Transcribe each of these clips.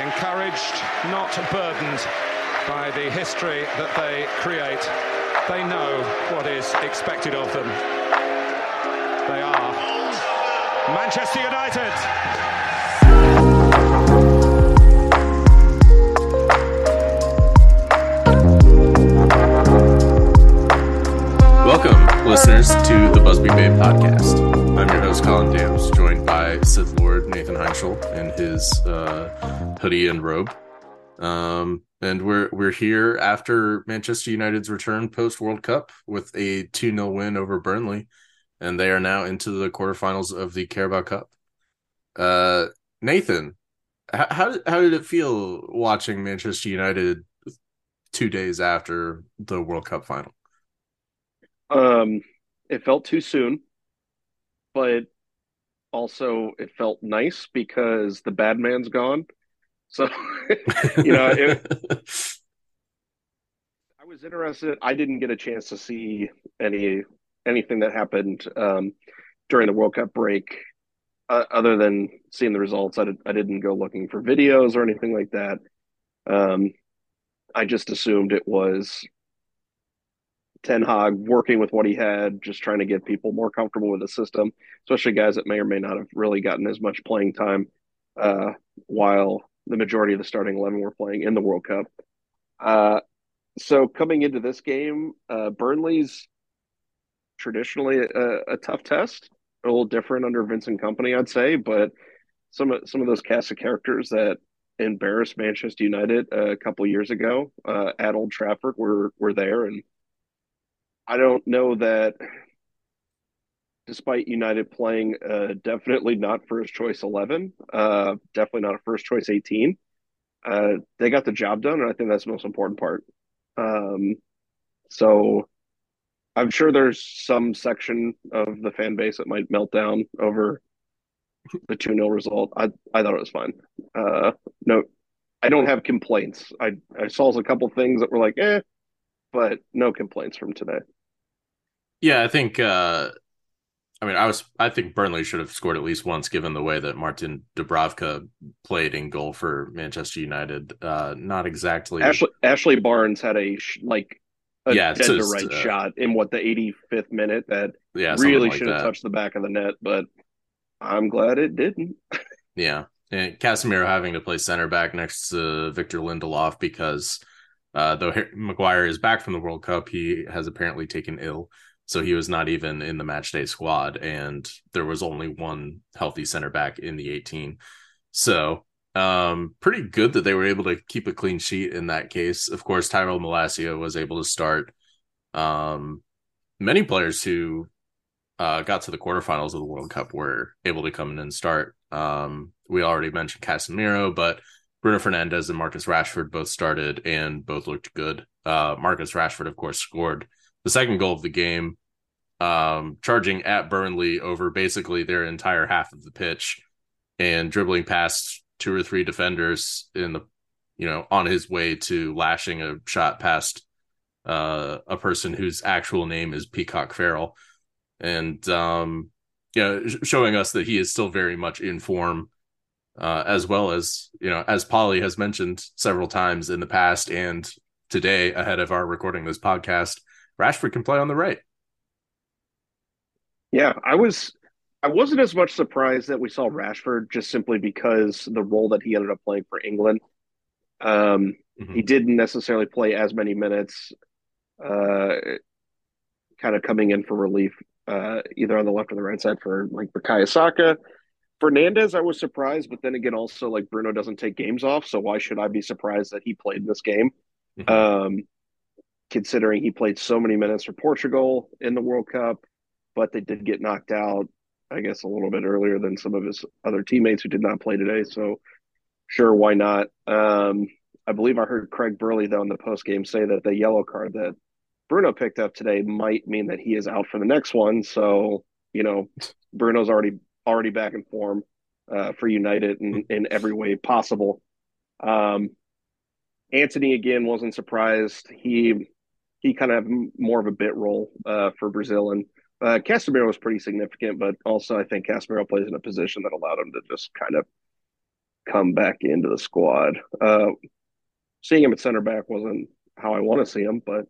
encouraged, not burdened by the history that they create. They know what is expected of them. They are Manchester United. Welcome, listeners, to the Busby Babe podcast. I'm your host, Colin Dams, joined by Sith Lord Nathan Heinschel in his uh, hoodie and robe. Um, and we're we're here after Manchester United's return post World Cup with a 2 0 win over Burnley, and they are now into the quarterfinals of the Carabao Cup. Uh, Nathan, how how did, it feel watching Manchester United two days after the World Cup final? Um, it felt too soon, but also it felt nice because the bad man's gone. So, you know, it, I was interested. I didn't get a chance to see any anything that happened um, during the World Cup break, uh, other than seeing the results. I, did, I didn't go looking for videos or anything like that. Um, I just assumed it was Ten Hag working with what he had, just trying to get people more comfortable with the system, especially guys that may or may not have really gotten as much playing time uh, while the majority of the starting 11 were playing in the World Cup. Uh, so coming into this game, uh, Burnley's traditionally a, a, tough test, a little different under Vincent Kompany, I'd say, but some of some of those cast of characters that embarrassed Manchester United a couple years ago uh, at Old Trafford were were there, and I don't know that. Despite United playing uh, definitely not first choice eleven, uh, definitely not a first choice eighteen, uh, they got the job done, and I think that's the most important part. Um, so I'm sure there's some section of the fan base that might melt down over the 2 0 result. I, I thought it was fine. Uh, no, I don't have complaints. I, I saw a couple things that were like, eh, but no complaints from today. Yeah, I think. Uh, I mean, I was. I think Burnley should have scored at least once, given the way that Martin Dubravka played in goal for Manchester United. Uh, not exactly. Ashley, Ashley Barnes had a like a yeah, dead to right uh, shot in what the 85th minute that yeah, really like should have touched the back of the net, but I'm glad it didn't. yeah, and Casemiro having to play center back next to Victor Lindelof because uh, though Maguire is back from the World Cup, he has apparently taken ill. So he was not even in the match day squad, and there was only one healthy center back in the 18. So um, pretty good that they were able to keep a clean sheet in that case. Of course, Tyrell Malacia was able to start. Um, many players who uh, got to the quarterfinals of the World Cup were able to come in and start. Um, we already mentioned Casemiro, but Bruno Fernandes and Marcus Rashford both started and both looked good. Uh, Marcus Rashford, of course, scored the second goal of the game, um, charging at Burnley over basically their entire half of the pitch and dribbling past two or three defenders in the, you know, on his way to lashing a shot past uh, a person whose actual name is Peacock Farrell, and um, you know, showing us that he is still very much in form. Uh, as well as you know, as Polly has mentioned several times in the past and today ahead of our recording this podcast, Rashford can play on the right. Yeah, I was I wasn't as much surprised that we saw Rashford just simply because the role that he ended up playing for England. Um, mm-hmm. He didn't necessarily play as many minutes, uh, kind of coming in for relief, uh, either on the left or the right side for like Bukayo Saka. Fernandes, I was surprised, but then again, also like Bruno doesn't take games off, so why should I be surprised that he played this game? Mm-hmm. Um, considering he played so many minutes for Portugal in the World Cup, but they did get knocked out, I guess, a little bit earlier than some of his other teammates who did not play today. So, sure, why not? Um, I believe I heard Craig Burley, though, in the post game say that the yellow card that Bruno picked up today might mean that he is out for the next one. So, you know, Bruno's already already back in form uh, for United in, in every way possible. Um, Antony again wasn't surprised. He he kind of had more of a bit role uh, for Brazil. And uh, Casemiro was pretty significant, but also I think Casemiro plays in a position that allowed him to just kind of come back into the squad. Uh, seeing him at center back wasn't how I want to see him, but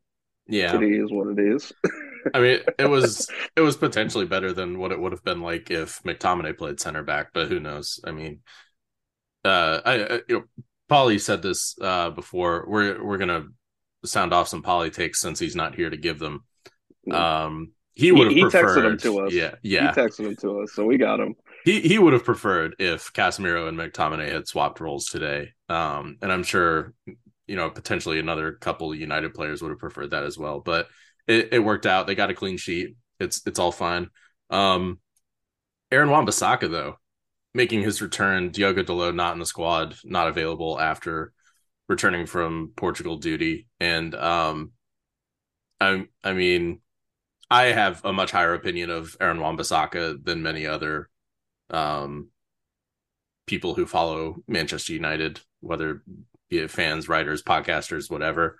yeah, it is what it is. I mean, it was it was potentially better than what it would have been like if McTominay played center back, but who knows? I mean, uh, I, I you know, Paulie said this uh before. We're we're gonna sound off some takes since he's not here to give them. Mm. Um, he would have he, he preferred, texted them to us. Yeah, yeah, he texted them to us, so we got him. He he would have preferred if Casemiro and McTominay had swapped roles today. Um, and I'm sure you know potentially another couple United players would have preferred that as well. But it, it worked out. They got a clean sheet. It's it's all fine. Um, Aaron Wan-Bissaka though, making his return. Diogo Dalot not in the squad, not available after returning from Portugal duty, and um, I I mean, I have a much higher opinion of Aaron Wan-Bissaka than many other um people who follow Manchester United, whether be it fans, writers, podcasters, whatever.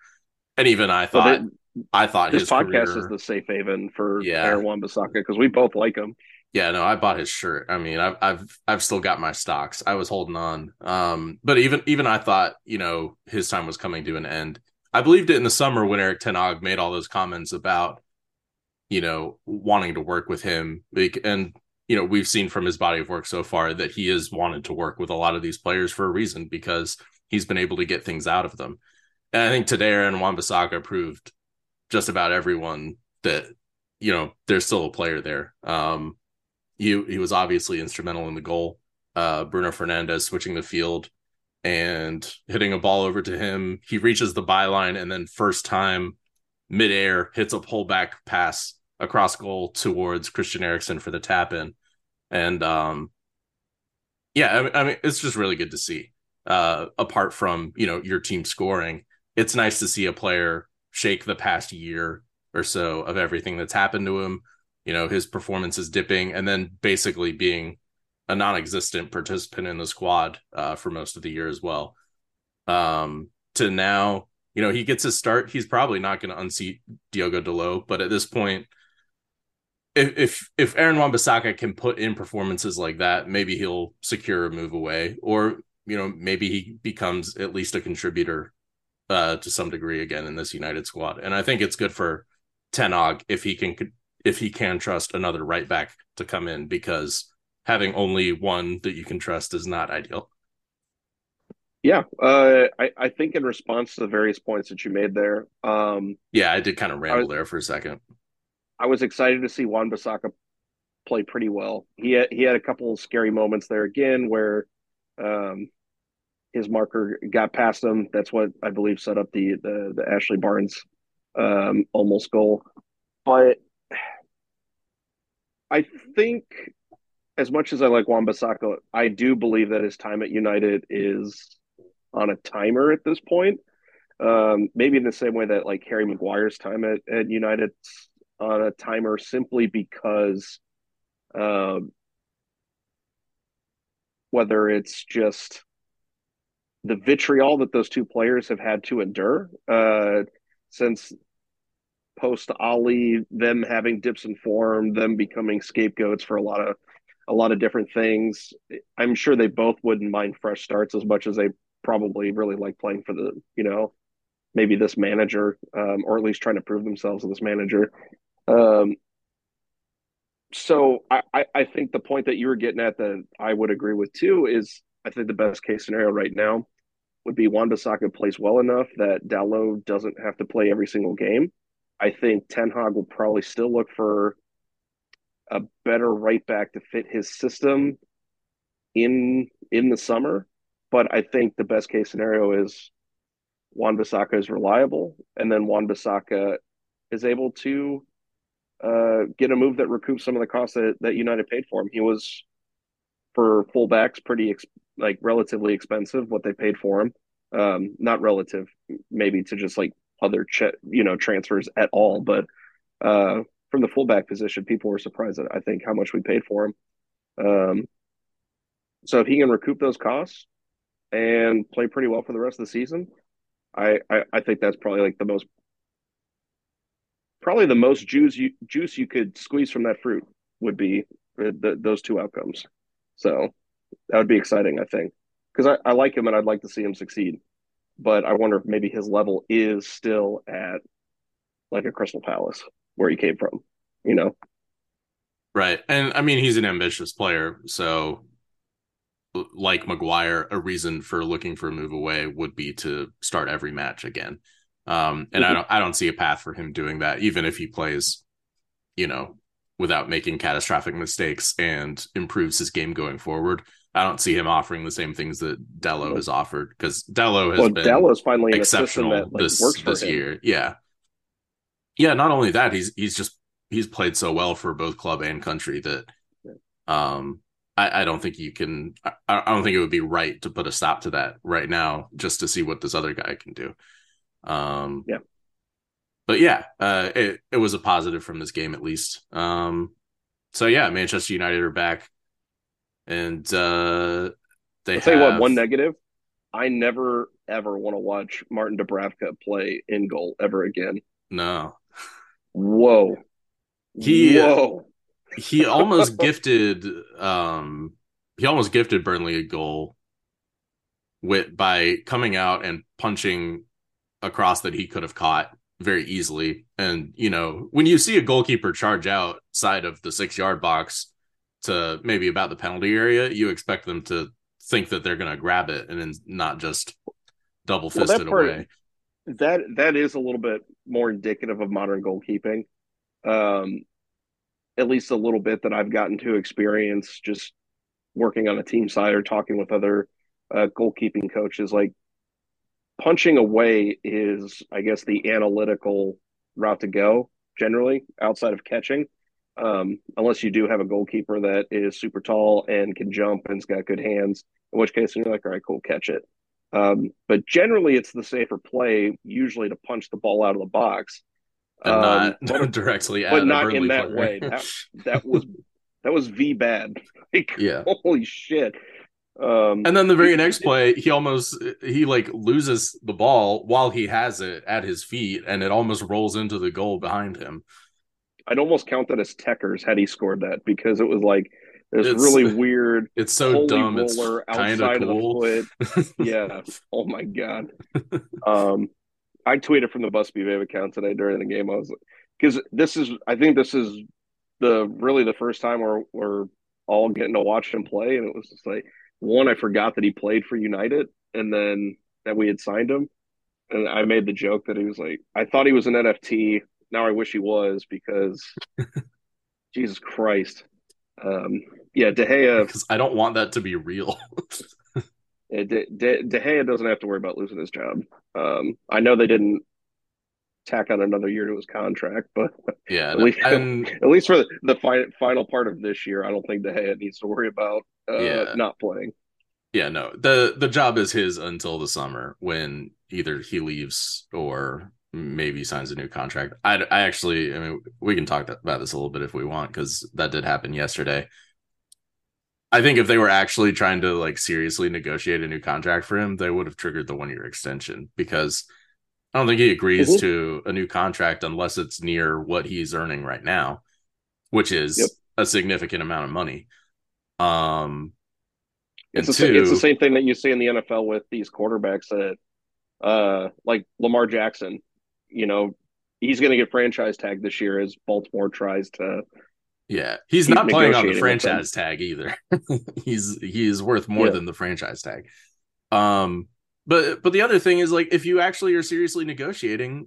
And even I thought well, I thought this podcast career, is the safe haven for yeah. Aaron Wan-Bissaka because we both like him. Yeah, no, I bought his shirt. I mean, I've I've I've still got my stocks. I was holding on. Um, but even even I thought, you know, his time was coming to an end. I believed it in the summer when Erik Ten Hag made all those comments about, you know, wanting to work with him. And you know, we've seen from his body of work so far that he has wanted to work with a lot of these players for a reason because he's been able to get things out of them. And I think today Aaron Wan-Bissaka proved just about everyone that you know there's still a player there. Um, he he was obviously instrumental in the goal. Uh, Bruno Fernandes switching the field and hitting a ball over to him. He reaches the byline and then first time midair hits a pullback pass across goal towards Christian Eriksen for the tap in. And um, yeah, I mean, I mean, it's just really good to see. Uh, apart from you know your team scoring, it's nice to see a player shake the past year or so of everything that's happened to him. You know, his performance is dipping, and then basically being a non-existent participant in the squad uh, for most of the year as well. Um, to now, you know, he gets his start. He's probably not going to unseat Diogo Dalot, but at this point, if if if Aaron Wan-Bissaka can put in performances like that, maybe he'll secure a move away, or you know, maybe he becomes at least a contributor uh, to some degree again in this United squad. And I think it's good for Ten Hag if he can if he can trust another right back to come in because having only one that you can trust is not ideal. Yeah, uh, I, I think in response to the various points that you made there, um, yeah, I did kind of ramble was, there for a second. I was excited to see Wan-Bissaka play pretty well. He had, he had a couple scary moments there again where um, his marker got past him. That's what I believe set up the the, the Ashley Barnes um, almost goal. But I think, as much as I like Wan-Bissaka, I do believe that his time at United is on a timer at this point. Um, maybe in the same way that like Harry Maguire's time at, at United on a timer, simply because um, whether it's just the vitriol that those two players have had to endure uh, since post Ole, them having dips in form, them becoming scapegoats for a lot of a lot of different things. I'm sure they both wouldn't mind fresh starts as much as they probably really like playing for the you know maybe this manager um, or at least trying to prove themselves as this manager. Um, so I, I think the point that you were getting at that I would agree with too is I think the best case scenario right now would be Wan-Bissaka plays well enough that Dalot doesn't have to play every single game. I think Ten Hag will probably still look for a better right back to fit his system in in the summer. But I think the best case scenario is Wan-Bissaka is reliable, and then Wan-Bissaka is able to uh, get a move that recoups some of the costs that, that United paid for him. He was for fullbacks pretty ex- like relatively expensive what they paid for him. Um, not relative, maybe to just like other ch- you know transfers at all, but uh, from the fullback position, people were surprised at I think how much we paid for him. Um, so if he can recoup those costs and play pretty well for the rest of the season, I, I, I think that's probably like the most probably the most juice you juice you could squeeze from that fruit would be the, the, those two outcomes. So that would be exciting, I think, because I, I like him and I'd like to see him succeed. But I wonder if maybe his level is still at like a Crystal Palace where he came from, you know? Right. And I mean, he's an ambitious player. So, like Maguire, a reason for looking for a move away would be to start every match again. Um, and mm-hmm. I don't, I don't see a path for him doing that, even if he plays, you know, without making catastrophic mistakes and improves his game going forward. I don't see him offering the same things that Dalot has offered because Dalot has well, been Dalot's finally exceptional that, like, this this him. year. Yeah, yeah. Not only that, he's he's just he's played so well for both club and country that um I, I don't think you can I, I don't think it would be right to put a stop to that right now just to see what this other guy can do. Um yeah. But yeah, uh it, it was a positive from this game at least. Um so yeah, Manchester United are back and uh they I'll have... tell you what, one negative. I never ever want to watch Martin Dubravka play in goal ever again. No. Whoa. He Whoa. he almost gifted um he almost gifted Burnley a goal with by coming out and punching across that he could have caught very easily. And you know, when you see a goalkeeper charge outside of the six yard box to maybe about the penalty area, you expect them to think that they're going to grab it and then not just double fisted well, away. That that is a little bit more indicative of modern goalkeeping um, at least a little bit that I've gotten to experience just working on a team side or talking with other uh, goalkeeping coaches. Like punching away is, I guess, the analytical route to go generally outside of catching. Um, unless you do have a goalkeeper that is super tall and can jump and's got good hands, in which case you're like, all right, cool, catch it. Um, but generally, it's the safer play, usually to punch the ball out of the box and um, not directly but not in that player. way. That, that was that was v bad. Like, yeah, holy shit. Um, and then the very next play, he almost he like loses the ball while he has it at his feet, and it almost rolls into the goal behind him. I'd almost count that as tekkers had he scored that because it was like this it's, really weird. It's so dumb. It's kind of cool. yeah. oh my god. Um, I tweeted from the Busby Babe account today during the game. I was like because this is I think this is the really the first time we're we're all getting to watch him play, and it was just like one I forgot that he played for United, and then that we had signed him, and I made the joke that he was like I thought he was an NFT. Now I wish he was because Jesus Christ. Um, yeah, De Gea. Because I don't want that to be real. De, De, De Gea doesn't have to worry about losing his job. Um, I know they didn't tack on another year to his contract, but yeah, at, least, and, at least for the, the fi- final part of this year, I don't think De Gea needs to worry about uh, yeah. not playing. Yeah, no the the job is his until the summer when either he leaves or maybe signs a new contract. I, I actually, I mean, we can talk about this a little bit if we want because that did happen yesterday. I think if they were actually trying to like seriously negotiate a new contract for him, they would have triggered the one year extension because I don't think he agrees mm-hmm. to a new contract unless it's near what he's earning right now, which is yep. a significant amount of money. Um, it's, the, two, it's the same thing that you see in the NFL with these quarterbacks that, uh, like Lamar Jackson, you know, he's going to get franchise tag this year as Baltimore tries to yeah, he's not playing on the franchise tag either. he's he's worth more yeah. than the franchise tag. Um, but but the other thing is like if you actually are seriously negotiating,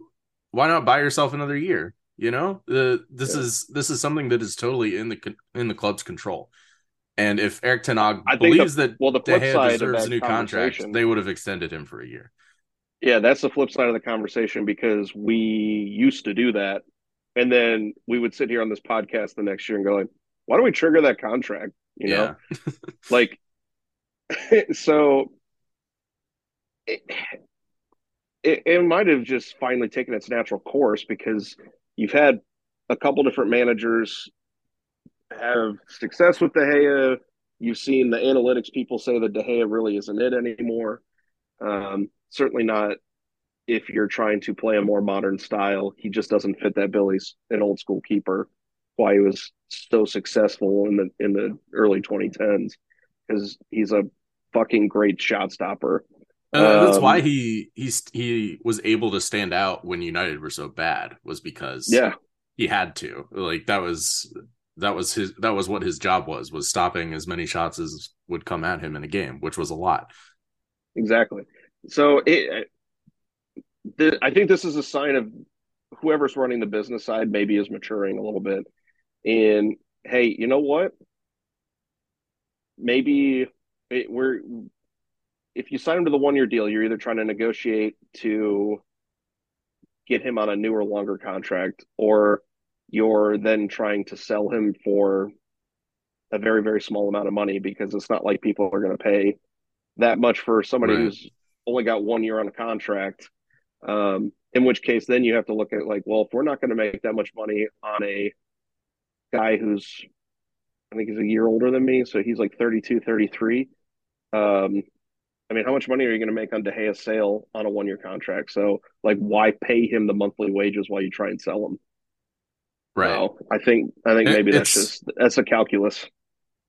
why not buy yourself another year? You know, the this yeah. is this is something that is totally in the in the club's control. And if Erik Ten Hag believes the, that well, the De Gea deserves a new contract, they would have extended him for a year. Yeah, that's the flip side of the conversation because we used to do that and then we would sit here on this podcast the next year and go like, why don't we trigger that contract? You know, like, so it, it, it might have just finally taken its natural course because you've had a couple different managers have success with De Gea. You've seen the analytics people say that De Gea really isn't it anymore. Um, certainly not if you're trying to play a more modern style. He just doesn't fit that bill. He's an old school keeper. Why he was so successful in the in the early 2010s because he's a fucking great shot stopper. Uh, that's um, why he he's he was able to stand out when United were so bad was because yeah he had to like that was that was his that was what his job was was stopping as many shots as would come at him in a game which was a lot exactly so it the, i think this is a sign of whoever's running the business side maybe is maturing a little bit and hey you know what maybe it, we're if you sign him to the one year deal you're either trying to negotiate to get him on a newer longer contract or you're then trying to sell him for a very very small amount of money because it's not like people are going to pay that much for somebody right. who's only got one year on a contract um, in which case then you have to look at like well if we're not going to make that much money on a guy who's i think he's a year older than me so he's like 32 33 um, I mean, how much money are you going to make on De Gea's sale on a one year contract? So, like, why pay him the monthly wages while you try and sell him? Right. So I think I think maybe that's just that's a calculus.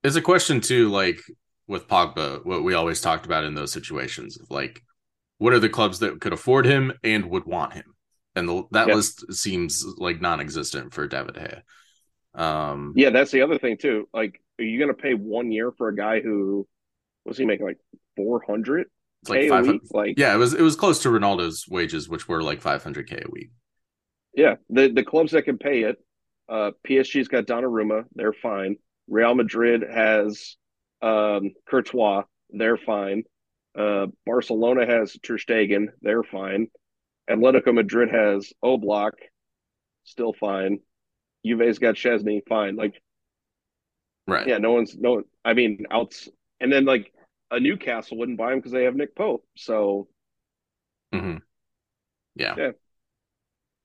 It's a question too, like with Pogba, what we always talked about in those situations of like, what are the clubs that could afford him and would want him? And the, that yep. list seems like non-existent for David Gea. Um, yeah, that's the other thing too. Like, are you going to pay one year for a guy who was he making like four hundred? It's Like five hundred. Like, yeah, it was it was close to Ronaldo's wages, which were like five hundred k a week. Yeah, the the clubs that can pay it uh, PSG's got Donnarumma. They're fine. Real Madrid has um, Courtois. They're fine. Uh, Barcelona has Ter Stegen. They're fine. Atletico Madrid has Oblak. Still fine. Juve's got Szczesny, Fine. Like, right. Yeah, no one's, no, I mean, outs. And then, like, a Newcastle wouldn't buy him because they have Nick Pope. So, mm-hmm. yeah. Yeah.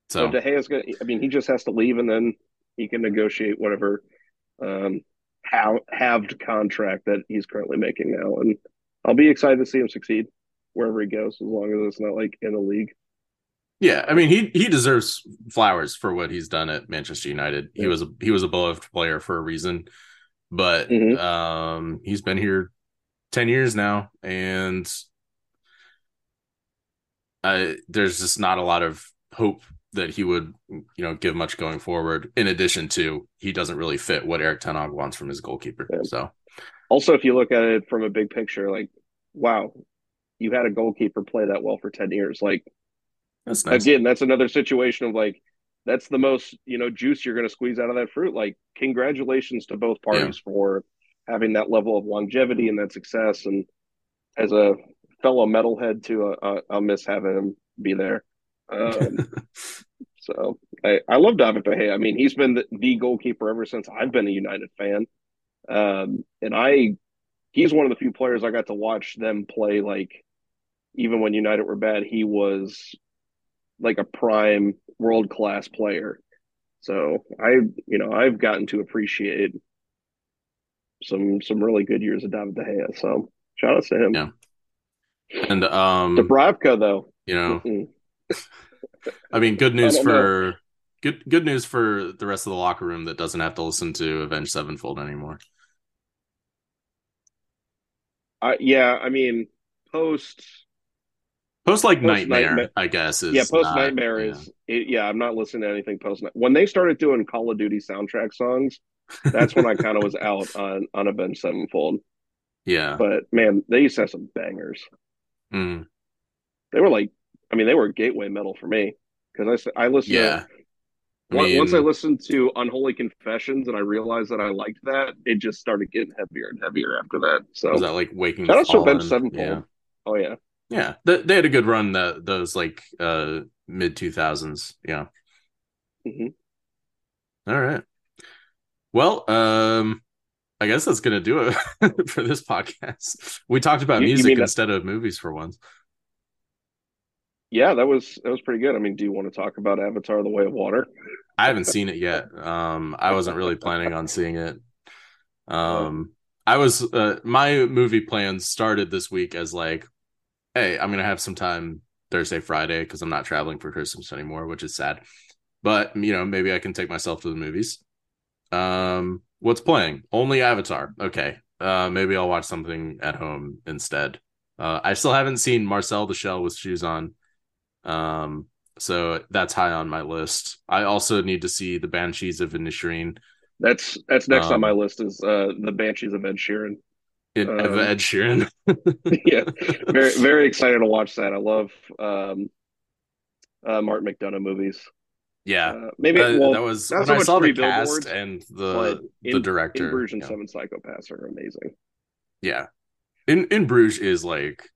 So, so De Gea's going to, I mean, he just has to leave and then he can negotiate whatever um, ha- halved contract that he's currently making now, and I'll be excited to see him succeed wherever he goes, as long as it's not like in the league. Yeah, I mean he he deserves flowers for what he's done at Manchester United. Yeah. He was a he was a beloved player for a reason, but mm-hmm. um, he's been here ten years now, and I, there's just not a lot of hope that he would, you know, give much going forward. In addition to, he doesn't really fit what Erik Ten Hag wants from his goalkeeper. Yeah. So, also, if you look at it from a big picture, like, wow, you had a goalkeeper play that well for ten years. Like, that's nice. Again, that's another situation of like, that's the most you know juice you're going to squeeze out of that fruit. Like, congratulations to both parties yeah. for having that level of longevity and that success. And as a fellow metalhead, too, uh, I'll miss having him be there. Um, so I, I love David De Gea. I mean, he's been the, the, goalkeeper ever since I've been a United fan. Um, and I, he's one of the few players I got to watch them play. Like, even when United were bad, he was like a prime world class player. So I, you know, I've gotten to appreciate some some really good years of David De Gea. So shout out to him. Yeah. And um Dubravka though, you know, mm-hmm. I mean, good news for know. good good news for the rest of the locker room that doesn't have to listen to Avenged Sevenfold anymore. Uh, yeah, I mean, post post like post nightmare, nightmare, I guess. yeah, post nightmare yeah. is it, yeah. I'm not listening to anything post when they started doing Call of Duty soundtrack songs. That's when I kind of was out on on Avenged Sevenfold. Yeah, but man, they used to have some bangers. Mm. They were like I mean, they were gateway metal for me because I I listened. Yeah. To, I mean, once I listened to Unholy Confessions and I realized that I liked that, it just started getting heavier and heavier after that. So was that like waking? Out to Ben Sevenfold. Yeah. Oh yeah. Yeah, they, they had a good run. That those like uh mid two thousands. Yeah. Mm-hmm. All right. Well, um, I guess that's gonna do it for this podcast. We talked about you, music you instead of movies for once yeah, that was that was pretty good. I mean, do you want to talk about Avatar: The Way of Water? I haven't seen it yet. Um, I wasn't really planning on seeing it. Um, I was uh, my movie plans started this week as like, hey, I'm gonna have some time Thursday, Friday because I'm not traveling for Christmas anymore, which is sad. But you know, maybe I can take myself to the movies. Um, what's playing? Only Avatar. Okay, Uh, maybe I'll watch something at home instead. Uh, I still haven't seen Marcel the Shell with shoes on. Um, so that's high on my list. I also need to see the Banshees of Inisherin. That's that's next um, on my list is uh, the Banshees of Ed Sheeran. It, um, Ed Sheeran. yeah, very very excited to watch that. I love um, uh, Martin McDonagh movies. Yeah, uh, maybe uh, well, that was when so I saw the cast and the in, the director. In Bruges and yeah. Seven Psychopaths are amazing. Yeah, in in Bruges is like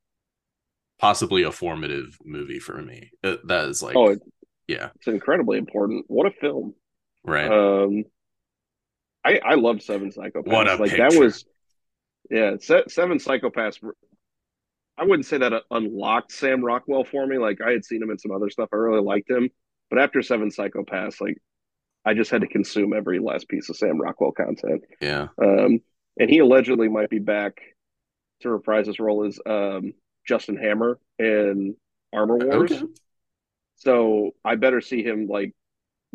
possibly a formative movie for me. It, that is like, oh, yeah, it's incredibly important. What a film, right? Um, I I love Seven Psychopaths. What a like picture. that was, yeah, Seven Psychopaths. I wouldn't say that unlocked Sam Rockwell for me. Like I had seen him in some other stuff. I really liked him, but after Seven Psychopaths, like I just had to consume every last piece of Sam Rockwell content. Yeah. Um, and he allegedly might be back to reprise his role as um, Justin Hammer in Armor Wars. Okay. So I better see him like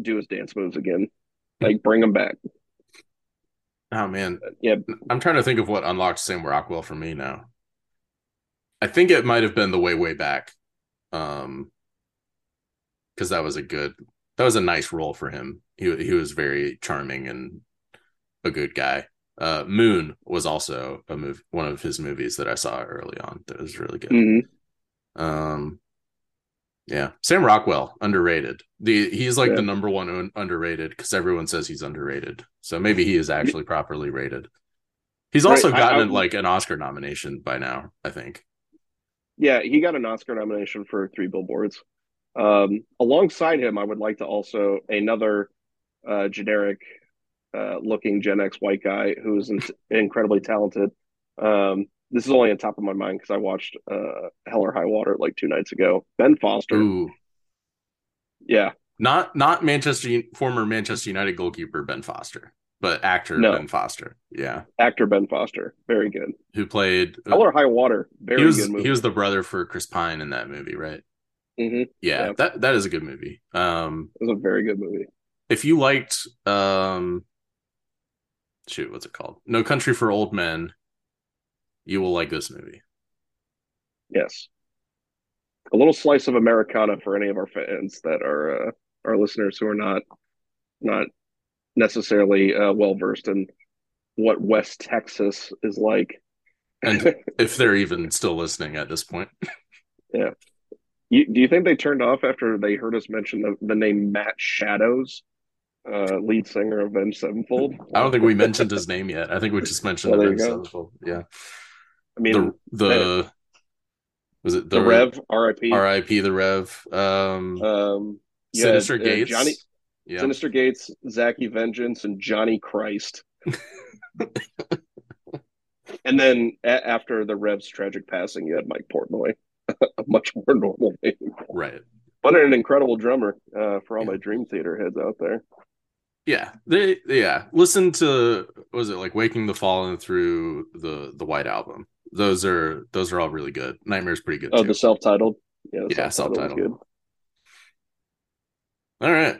do his dance moves again. Like bring him back. Oh man. Yeah. I'm trying to think of what unlocked Sam Rockwell for me now. I think it might have been the way way back. Um because that was a good that was a nice role for him. He he was very charming and a good guy. Uh, Moon was also a movie, one of his movies that I saw early on. That was really good. Mm-hmm. Um, yeah, Sam Rockwell underrated. The he's like yeah. the number one un- underrated because everyone says he's underrated. So maybe he is actually properly rated. He's also right. gotten I, I, like an Oscar nomination by now. I think. Yeah, he got an Oscar nomination for Three Billboards. Um, alongside him, I would like to also another uh, generic uh, looking Gen X white guy who's in- incredibly talented. Um, this is only on top of my mind because I watched uh, Hell or High Water like two nights ago. Ben Foster. Ooh. Yeah. Not not Manchester former Manchester United goalkeeper Ben Foster, but actor no. Ben Foster. Yeah. Actor Ben Foster. Very good. Who played uh, Hell or High Water. Very he was, good movie. He was the brother for Chris Pine in that movie, right? Mm-hmm. Yeah, yeah, that that is a good movie. Um, it was a very good movie. If you liked um shoot, what's it called? No Country for Old Men. You will like this movie. Yes. A little slice of Americana for any of our fans that are uh, our listeners who are not not necessarily uh, well versed in what West Texas is like. and if they're even still listening at this point. Yeah. You, do you think they turned off after they heard us mention the, the name Matt Shadows? Uh, lead singer of Avenged Sevenfold. I don't think we mentioned his name yet. I think we just mentioned well, Avenged Sevenfold. Yeah. I mean, the, the was it the, the Rev? R.I.P. R.I.P. The Rev. Um, um Synyster uh, Gates. Johnny. Yeah. Synyster Gates, Zacky Vengeance, and Johnny Christ. and then a- after the Rev's tragic passing, you had Mike Portnoy, a much more normal name. Right. But an incredible drummer uh, for all yeah. my Dream Theater heads out there. Yeah, they yeah. Listen to was it like Waking the Fallen through the the White Album. Those are those are all really good. Nightmare's pretty good. Oh, too. the self titled. Yeah, yeah, self titled. Good. All right.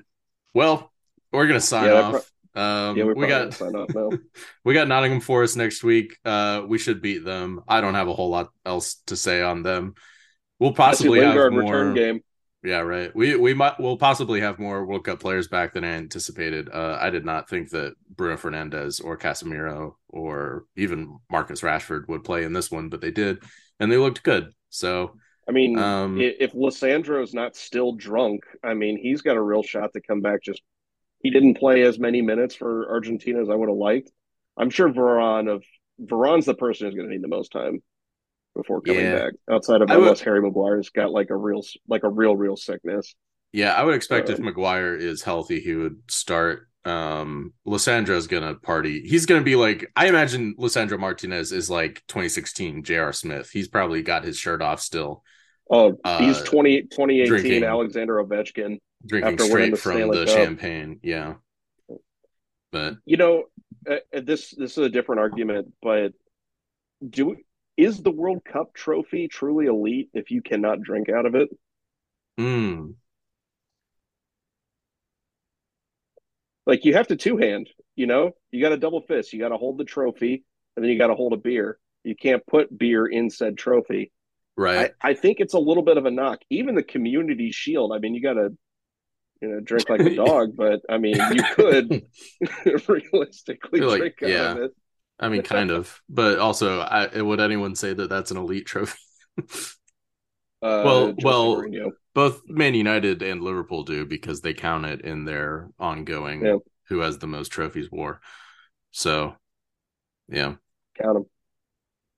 Well, we're gonna sign yeah, off. Pro- um, yeah, we got sign off now. we got Nottingham Forest next week. Uh, we should beat them. I don't have a whole lot else to say on them. We'll possibly have more return game. Yeah, right. We we might will possibly have more World Cup players back than I anticipated. Uh, I did not think that Bruno Fernandes or Casemiro or even Marcus Rashford would play in this one, but they did, and they looked good. So, I mean, um, if is not still drunk, I mean, he's got a real shot to come back. Just he didn't play as many minutes for Argentina as I would have liked. I'm sure Varane of Varane's the person who's going to need the most time before coming yeah. back. Outside of unless Harry Maguire's got like a real like a real real sickness. Yeah, I would expect uh, if Maguire is healthy, he would start. Um Lisandro's gonna party. He's gonna be like I imagine Lisandro Martinez is like 2016 J.R. Smith. He's probably got his shirt off still. Oh, uh, he's 20, 2018 drinking, Alexander Ovechkin drinking straight the from Stanley the Cup. champagne. Yeah, but you know, uh, this this is a different argument. But do is the World Cup trophy truly elite if you cannot drink out of it? Hmm. Like you have to two hand, you know, you got a double fist. You got to hold the trophy and then you got to hold a beer. You can't put beer in said trophy. Right. I, I think it's a little bit of a knock. Even the community shield. I mean, you got to you know drink like a dog, but I mean, you could realistically Like, drink out yeah. of it. I mean, kind of, but also, I, would anyone say that that's an elite trophy? Uh, Well- Jose well, Mourinho. Both Man United and Liverpool do because they count it in their ongoing Yeah. who has the most trophies war. So, yeah. count them.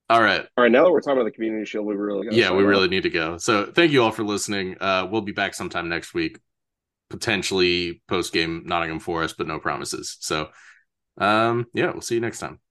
All right. All right, now that we're talking about the community shield, we really Yeah, we really need to go. So, thank you all for listening. Uh, we'll be back sometime next week, potentially post game Nottingham Forest, but no promises. So, um, yeah, we'll see you next time.